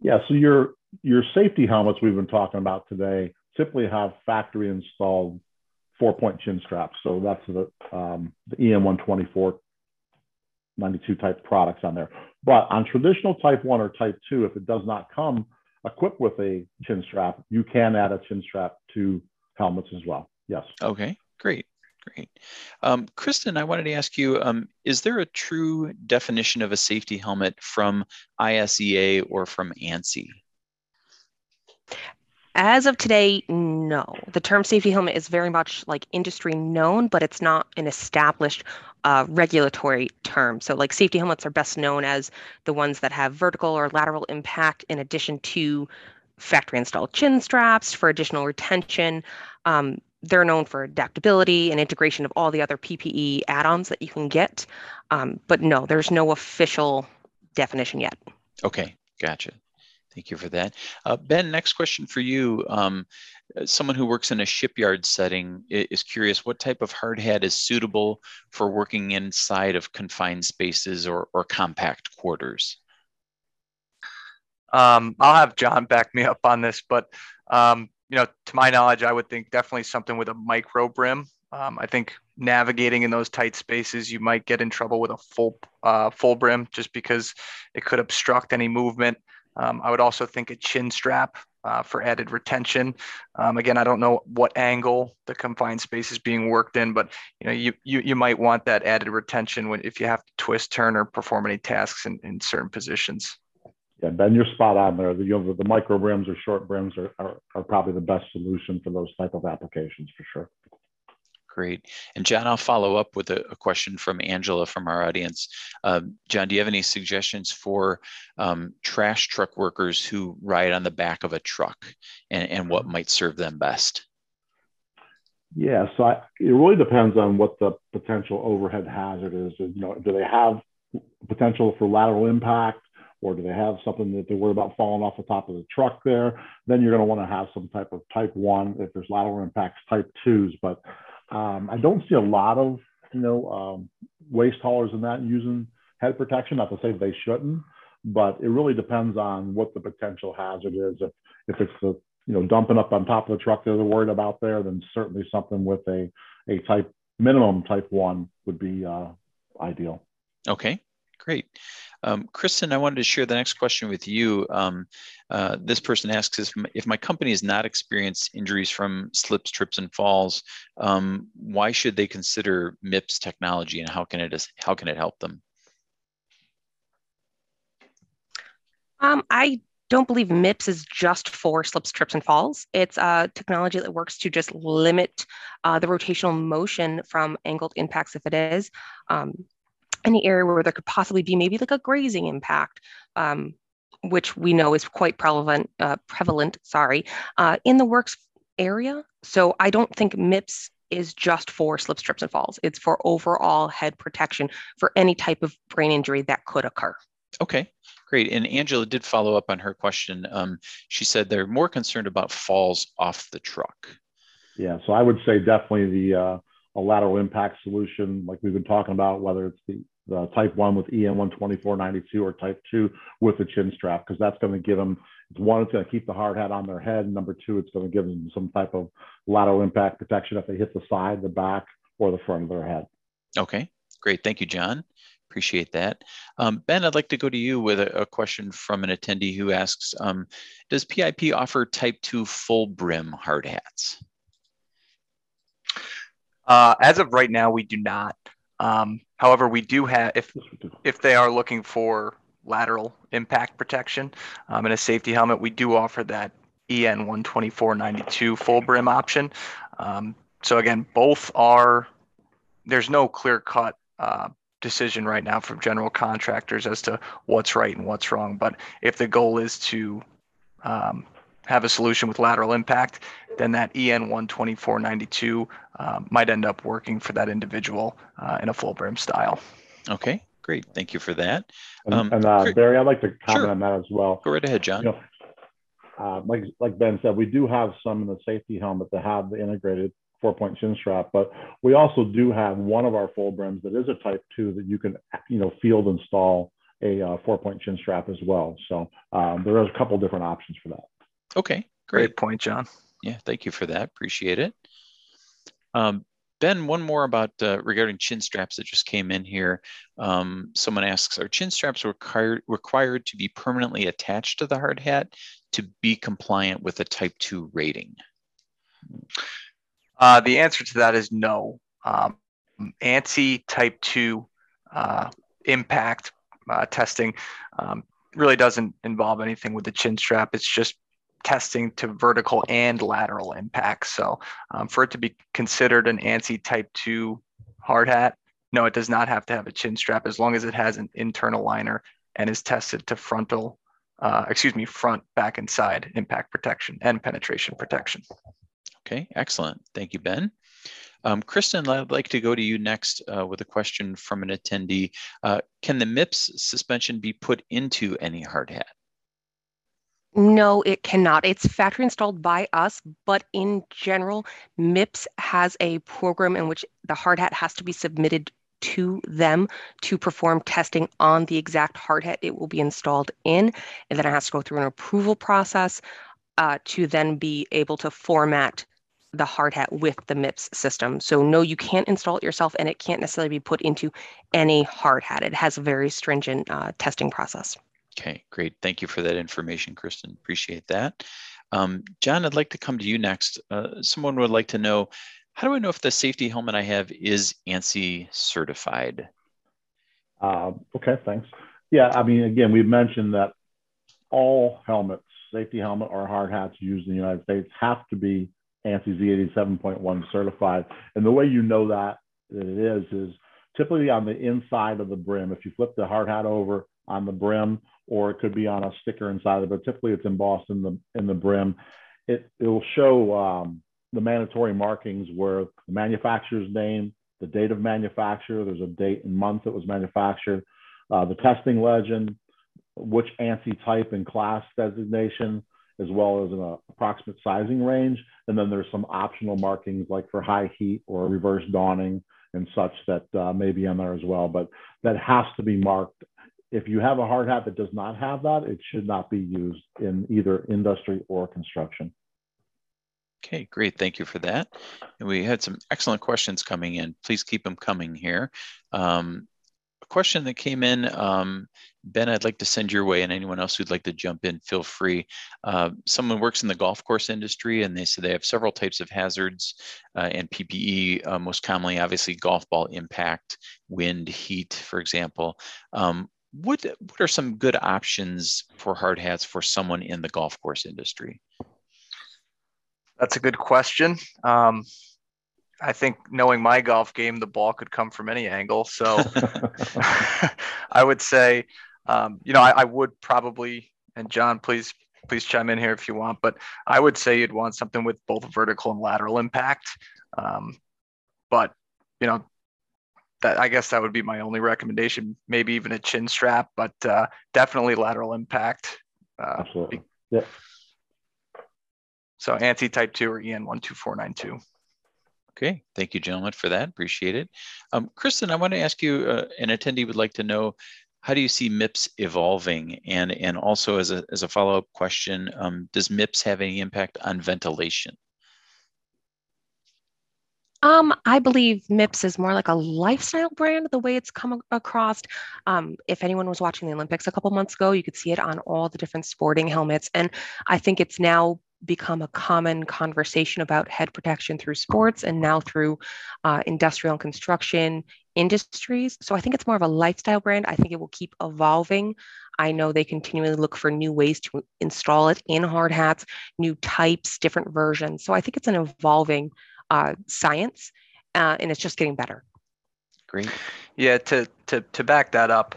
Yeah, so your your safety helmets we've been talking about today typically have factory installed four point chin straps. So that's the, um, the EN 124 92 type products on there. But on traditional type one or type two, if it does not come equipped with a chin strap, you can add a chin strap to helmets as well. Yes. Okay, great. Great. Um, Kristen, I wanted to ask you um, Is there a true definition of a safety helmet from ISEA or from ANSI? As of today, no. The term safety helmet is very much like industry known, but it's not an established uh, regulatory term. So, like safety helmets are best known as the ones that have vertical or lateral impact in addition to factory installed chin straps for additional retention. Um, they're known for adaptability and integration of all the other PPE add ons that you can get. Um, but no, there's no official definition yet. Okay, gotcha. Thank you for that. Uh, ben, next question for you. Um, someone who works in a shipyard setting is curious what type of hard hat is suitable for working inside of confined spaces or, or compact quarters? Um, I'll have John back me up on this, but um, you know, to my knowledge, I would think definitely something with a micro brim. Um, I think navigating in those tight spaces, you might get in trouble with a full uh, full brim just because it could obstruct any movement. Um, I would also think a chin strap uh, for added retention. Um, again, I don't know what angle the confined space is being worked in, but you know, you you, you might want that added retention when if you have to twist, turn, or perform any tasks in, in certain positions. Yeah, Ben, you're spot on there. The, you know, the micro brims or short brims are, are, are probably the best solution for those type of applications for sure. Great. And John, I'll follow up with a, a question from Angela from our audience. Um, John, do you have any suggestions for um, trash truck workers who ride on the back of a truck and, and what might serve them best? Yeah, so I, it really depends on what the potential overhead hazard is. You know, do they have potential for lateral impact? Or do they have something that they're worried about falling off the top of the truck there? Then you're going to want to have some type of type one if there's lateral impacts, type twos. But um, I don't see a lot of you know um, waste haulers in that using head protection. Not to say they shouldn't, but it really depends on what the potential hazard is. If if it's the you know dumping up on top of the truck that they're worried about there, then certainly something with a a type minimum type one would be uh, ideal. Okay, great. Um, Kristen, I wanted to share the next question with you. Um, uh, this person asks if if my company has not experienced injuries from slips, trips, and falls, um, why should they consider MIPS technology and how can it how can it help them? Um, I don't believe MIPS is just for slips, trips, and falls. It's a technology that works to just limit uh, the rotational motion from angled impacts if it is. Um, any area where there could possibly be maybe like a grazing impact, um, which we know is quite prevalent, uh, prevalent sorry, uh, in the works area. So I don't think MIPS is just for slip, trips, and falls. It's for overall head protection for any type of brain injury that could occur. Okay, great. And Angela did follow up on her question. Um, she said they're more concerned about falls off the truck. Yeah, so I would say definitely the uh, a lateral impact solution, like we've been talking about, whether it's the the type 1 with EN 12492 or type 2 with the chin strap because that's going to give them one it's going to keep the hard hat on their head number two it's going to give them some type of lateral impact protection if they hit the side the back or the front of their head. Okay great. Thank you john. Appreciate that. Um, ben i'd like to go to you with a, a question from an attendee who asks um, does pip offer type 2 full brim hard hats? Uh, as of right now we do not um, however, we do have if if they are looking for lateral impact protection um, in a safety helmet, we do offer that EN 12492 full brim option. Um, so again, both are there's no clear cut uh, decision right now from general contractors as to what's right and what's wrong. But if the goal is to um, have a solution with lateral impact, then that EN 12492 uh, might end up working for that individual uh, in a full brim style. Okay, great. Thank you for that. Um, and, uh, Barry, I'd like to comment sure. on that as well. Go right ahead, John. You know, uh, like, like Ben said, we do have some in the safety helmet that have the integrated four point chin strap, but we also do have one of our full brims that is a type two that you can, you know, field install a uh, four point chin strap as well. So um, are a couple different options for that. Okay, great. great point, John. Yeah, thank you for that. Appreciate it. Um, ben, one more about uh, regarding chin straps that just came in here. Um, someone asks, are chin straps required required to be permanently attached to the hard hat to be compliant with a Type 2 rating? Uh, the answer to that is no. Um, ANSI Type 2 uh, impact uh, testing um, really doesn't involve anything with the chin strap. It's just testing to vertical and lateral impacts. So um, for it to be considered an ANSI Type 2 hard hat, no, it does not have to have a chin strap as long as it has an internal liner and is tested to frontal, uh, excuse me, front, back, and side impact protection and penetration protection. Okay, excellent. Thank you, Ben. Um, Kristen, I'd like to go to you next uh, with a question from an attendee. Uh, can the MIPS suspension be put into any hard hat? No, it cannot. It's factory installed by us, but in general, MIPS has a program in which the hard hat has to be submitted to them to perform testing on the exact hard hat it will be installed in. And then it has to go through an approval process uh, to then be able to format the hard hat with the MIPS system. So no, you can't install it yourself and it can't necessarily be put into any hard hat. It has a very stringent uh, testing process. Okay, great. Thank you for that information, Kristen. Appreciate that. Um, John, I'd like to come to you next. Uh, someone would like to know, how do I know if the safety helmet I have is ANSI certified? Uh, okay, thanks. Yeah, I mean, again, we've mentioned that all helmets, safety helmet or hard hats used in the United States have to be ANSI Z87.1 certified. And the way you know that, that it is, is typically on the inside of the brim. If you flip the hard hat over on the brim, or it could be on a sticker inside of it, but typically it's embossed in the in the brim. It it will show um, the mandatory markings where the manufacturer's name, the date of manufacture, there's a date and month it was manufactured, uh, the testing legend, which ANSI type and class designation, as well as an uh, approximate sizing range. And then there's some optional markings like for high heat or reverse donning and such that uh, may be in there as well. But that has to be marked if you have a hard hat that does not have that, it should not be used in either industry or construction. Okay, great. Thank you for that. And we had some excellent questions coming in. Please keep them coming here. Um, a question that came in, um, Ben, I'd like to send your way, and anyone else who'd like to jump in, feel free. Uh, someone works in the golf course industry, and they say they have several types of hazards uh, and PPE, uh, most commonly, obviously, golf ball impact, wind, heat, for example. Um, what what are some good options for hard hats for someone in the golf course industry? That's a good question. Um, I think knowing my golf game, the ball could come from any angle. So I would say, um, you know, I, I, would probably, and John, please, please chime in here if you want, but I would say you'd want something with both vertical and lateral impact. Um, but, you know, that I guess that would be my only recommendation. Maybe even a chin strap, but uh, definitely lateral impact. Uh, Absolutely. Yeah. So ANSI type two or EN one two four nine two. Okay, thank you, gentlemen, for that. Appreciate it. Um, Kristen, I want to ask you, uh, an attendee would like to know, how do you see MIPS evolving? And, and also as a, as a follow-up question, um, does MIPS have any impact on ventilation? Um, I believe MIPS is more like a lifestyle brand, the way it's come across. Um, if anyone was watching the Olympics a couple months ago, you could see it on all the different sporting helmets. And I think it's now become a common conversation about head protection through sports and now through uh, industrial and construction industries. So I think it's more of a lifestyle brand. I think it will keep evolving. I know they continually look for new ways to install it in hard hats, new types, different versions. So I think it's an evolving uh, science, uh, and it's just getting better. Great. Yeah, to to to back that up,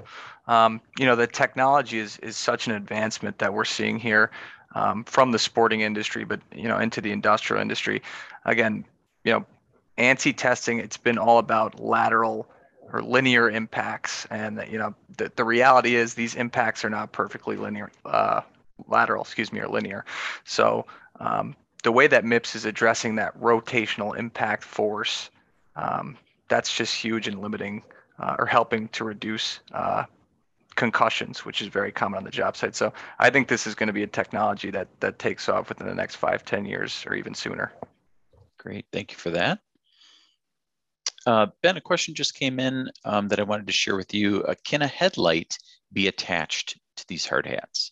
um, you know, the technology is is such an advancement that we're seeing here um, from the sporting industry, but you know, into the industrial industry. Again, you know, ANSI testing, it's been all about lateral or linear impacts, and you know, the the reality is these impacts are not perfectly linear. Uh, lateral, excuse me, or linear. So um, the way that MIPS is addressing that rotational impact force, um, that's just huge in limiting uh, or helping to reduce uh, concussions, which is very common on the job site. So I think this is going to be a technology that that takes off within the next five, ten years or even sooner. Great, thank you for that. Uh, ben, a question just came in um, that I wanted to share with you. Uh, can a headlight be attached to these hard hats?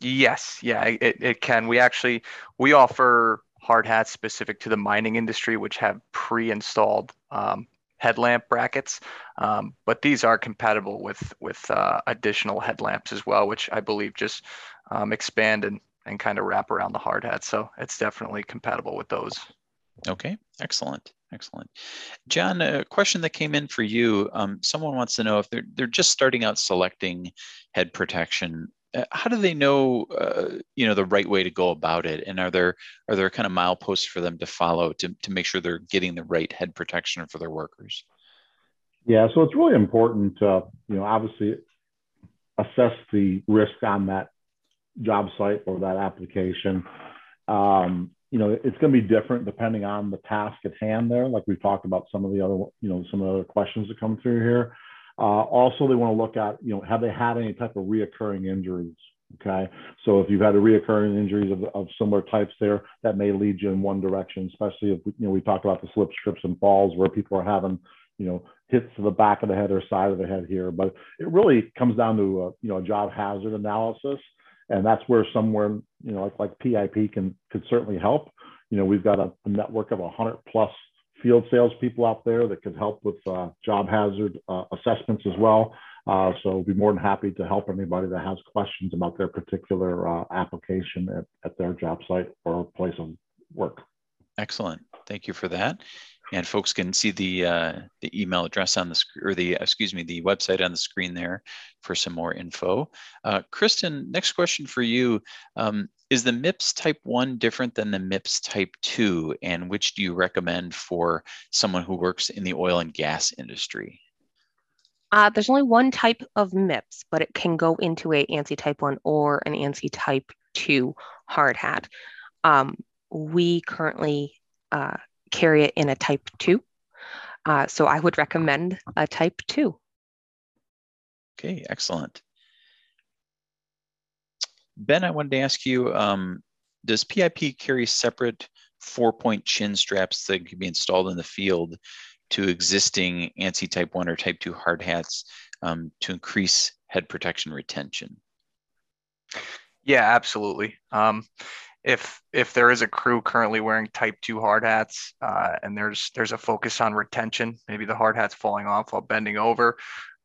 Yes, yeah, it, it can. We actually we offer hard hats specific to the mining industry, which have pre-installed um, headlamp brackets. Um, but these are compatible with with uh, additional headlamps as well, which I believe just um, expand and and kind of wrap around the hard hat. So it's definitely compatible with those. Okay, excellent. Excellent. John, a question that came in for you. Um, someone wants to know if they're, they're just starting out selecting head protection, how do they know, uh, you know, the right way to go about it? And are there, are there kind of mileposts for them to follow to, to make sure they're getting the right head protection for their workers? Yeah, so it's really important to, you know, obviously assess the risk on that job site or that application. Um, you know, it's going to be different depending on the task at hand there. Like we talked about some of the other, you know, some of the other questions that come through here. Uh, also, they want to look at, you know, have they had any type of reoccurring injuries? Okay. So if you've had a reoccurring injuries of, of similar types there, that may lead you in one direction, especially if, you know, we talked about the slip, trips, and falls where people are having, you know, hits to the back of the head or side of the head here. But it really comes down to, a, you know, a job hazard analysis and that's where somewhere you know like, like PIP can could certainly help. You know, we've got a, a network of 100 plus field salespeople out there that could help with uh, job hazard uh, assessments as well. Uh, so we'd be more than happy to help anybody that has questions about their particular uh, application at, at their job site or place of work. Excellent. Thank you for that and folks can see the uh, the email address on the screen or the excuse me the website on the screen there for some more info. Uh, Kristen, next question for you: um, Is the MIPS Type One different than the MIPS Type Two, and which do you recommend for someone who works in the oil and gas industry? Uh, there's only one type of MIPS, but it can go into a ANSI Type One or an ANSI Type Two hard hat. Um, we currently uh, carry it in a type 2. Uh, so I would recommend a type 2. Okay, excellent. Ben, I wanted to ask you, um, does PIP carry separate four-point chin straps that can be installed in the field to existing ANSI type 1 or type 2 hard hats um, to increase head protection retention? Yeah, absolutely. Um, if if there is a crew currently wearing type 2 hard hats uh, and there's there's a focus on retention maybe the hard hat's falling off while bending over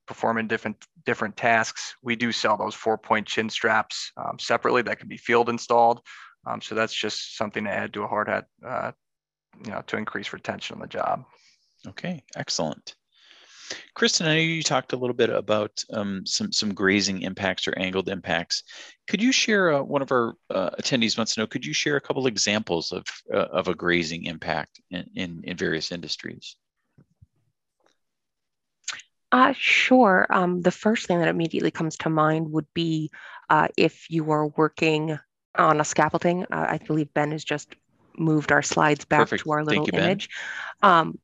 performing different different tasks we do sell those four point chin straps um, separately that can be field installed um, so that's just something to add to a hard hat uh, you know to increase retention on the job okay excellent Kristen, I know you talked a little bit about um, some some grazing impacts or angled impacts. Could you share? Uh, one of our uh, attendees wants to know. Could you share a couple examples of uh, of a grazing impact in, in, in various industries? Uh, sure. Um, the first thing that immediately comes to mind would be uh, if you are working on a scaffolding. Uh, I believe Ben has just moved our slides back Perfect. to our little you, image. Um,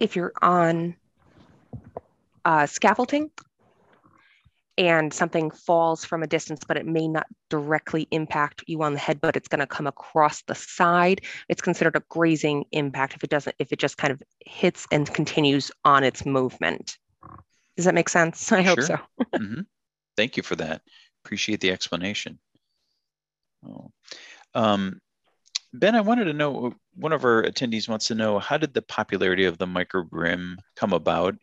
if you're on uh, scaffolding and something falls from a distance, but it may not directly impact you on the head, but it's going to come across the side. It's considered a grazing impact if it doesn't, if it just kind of hits and continues on its movement. Does that make sense? I hope so. mm-hmm. Thank you for that. Appreciate the explanation. Oh. Um, ben, I wanted to know, one of our attendees wants to know, how did the popularity of the micro brim come about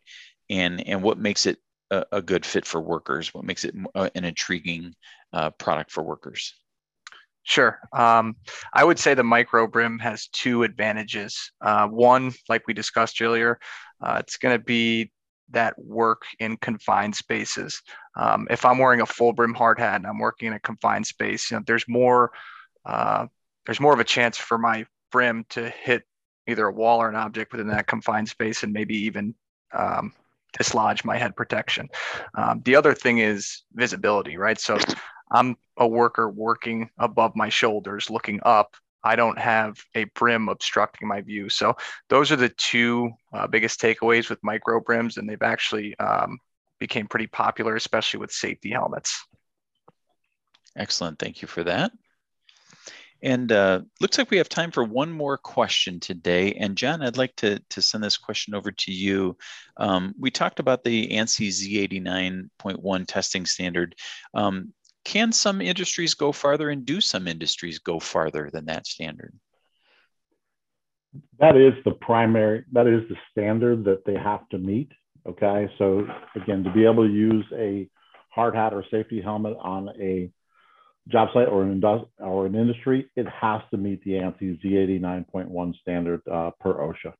and and what makes it a, a good fit for workers? What makes it uh, an intriguing uh, product for workers? Sure. Um, I would say the micro brim has two advantages. Uh, one, like we discussed earlier, uh, it's going to be that work in confined spaces. Um, if I'm wearing a full brim hard hat and I'm working in a confined space, you know, there's more uh, there's more of a chance for my brim to hit either a wall or an object within that confined space and maybe even um, dislodge my head protection. Um, the other thing is visibility, right? So I'm a worker working above my shoulders, looking up. I don't have a brim obstructing my view. So those are the two uh, biggest takeaways with micro brims, and they've actually um, became pretty popular, especially with safety helmets. Excellent. Thank you for that. And uh, looks like we have time for one more question today. And John, I'd like to, to send this question over to you. Um, we talked about the ANSI Z89.1 testing standard. Um, can some industries go farther and do some industries go farther than that standard? That is the primary, that is the standard that they have to meet. Okay. So again, to be able to use a hard hat or safety helmet on a job site or an, industri- or an industry, it has to meet the ANSI Z89.1 standard uh, per OSHA.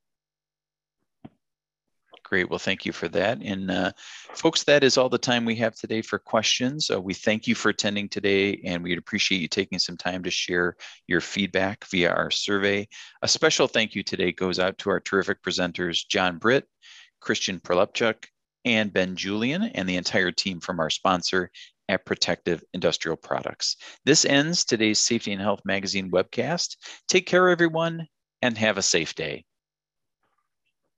Great. Well, thank you for that. And uh, folks, that is all the time we have today for questions. Uh, we thank you for attending today, and we'd appreciate you taking some time to share your feedback via our survey. A special thank you today goes out to our terrific presenters, John Britt, Christian Prlepchuk, and Ben Julian, and the entire team from our sponsor, at Protective Industrial Products. This ends today's Safety and Health Magazine webcast. Take care, everyone, and have a safe day.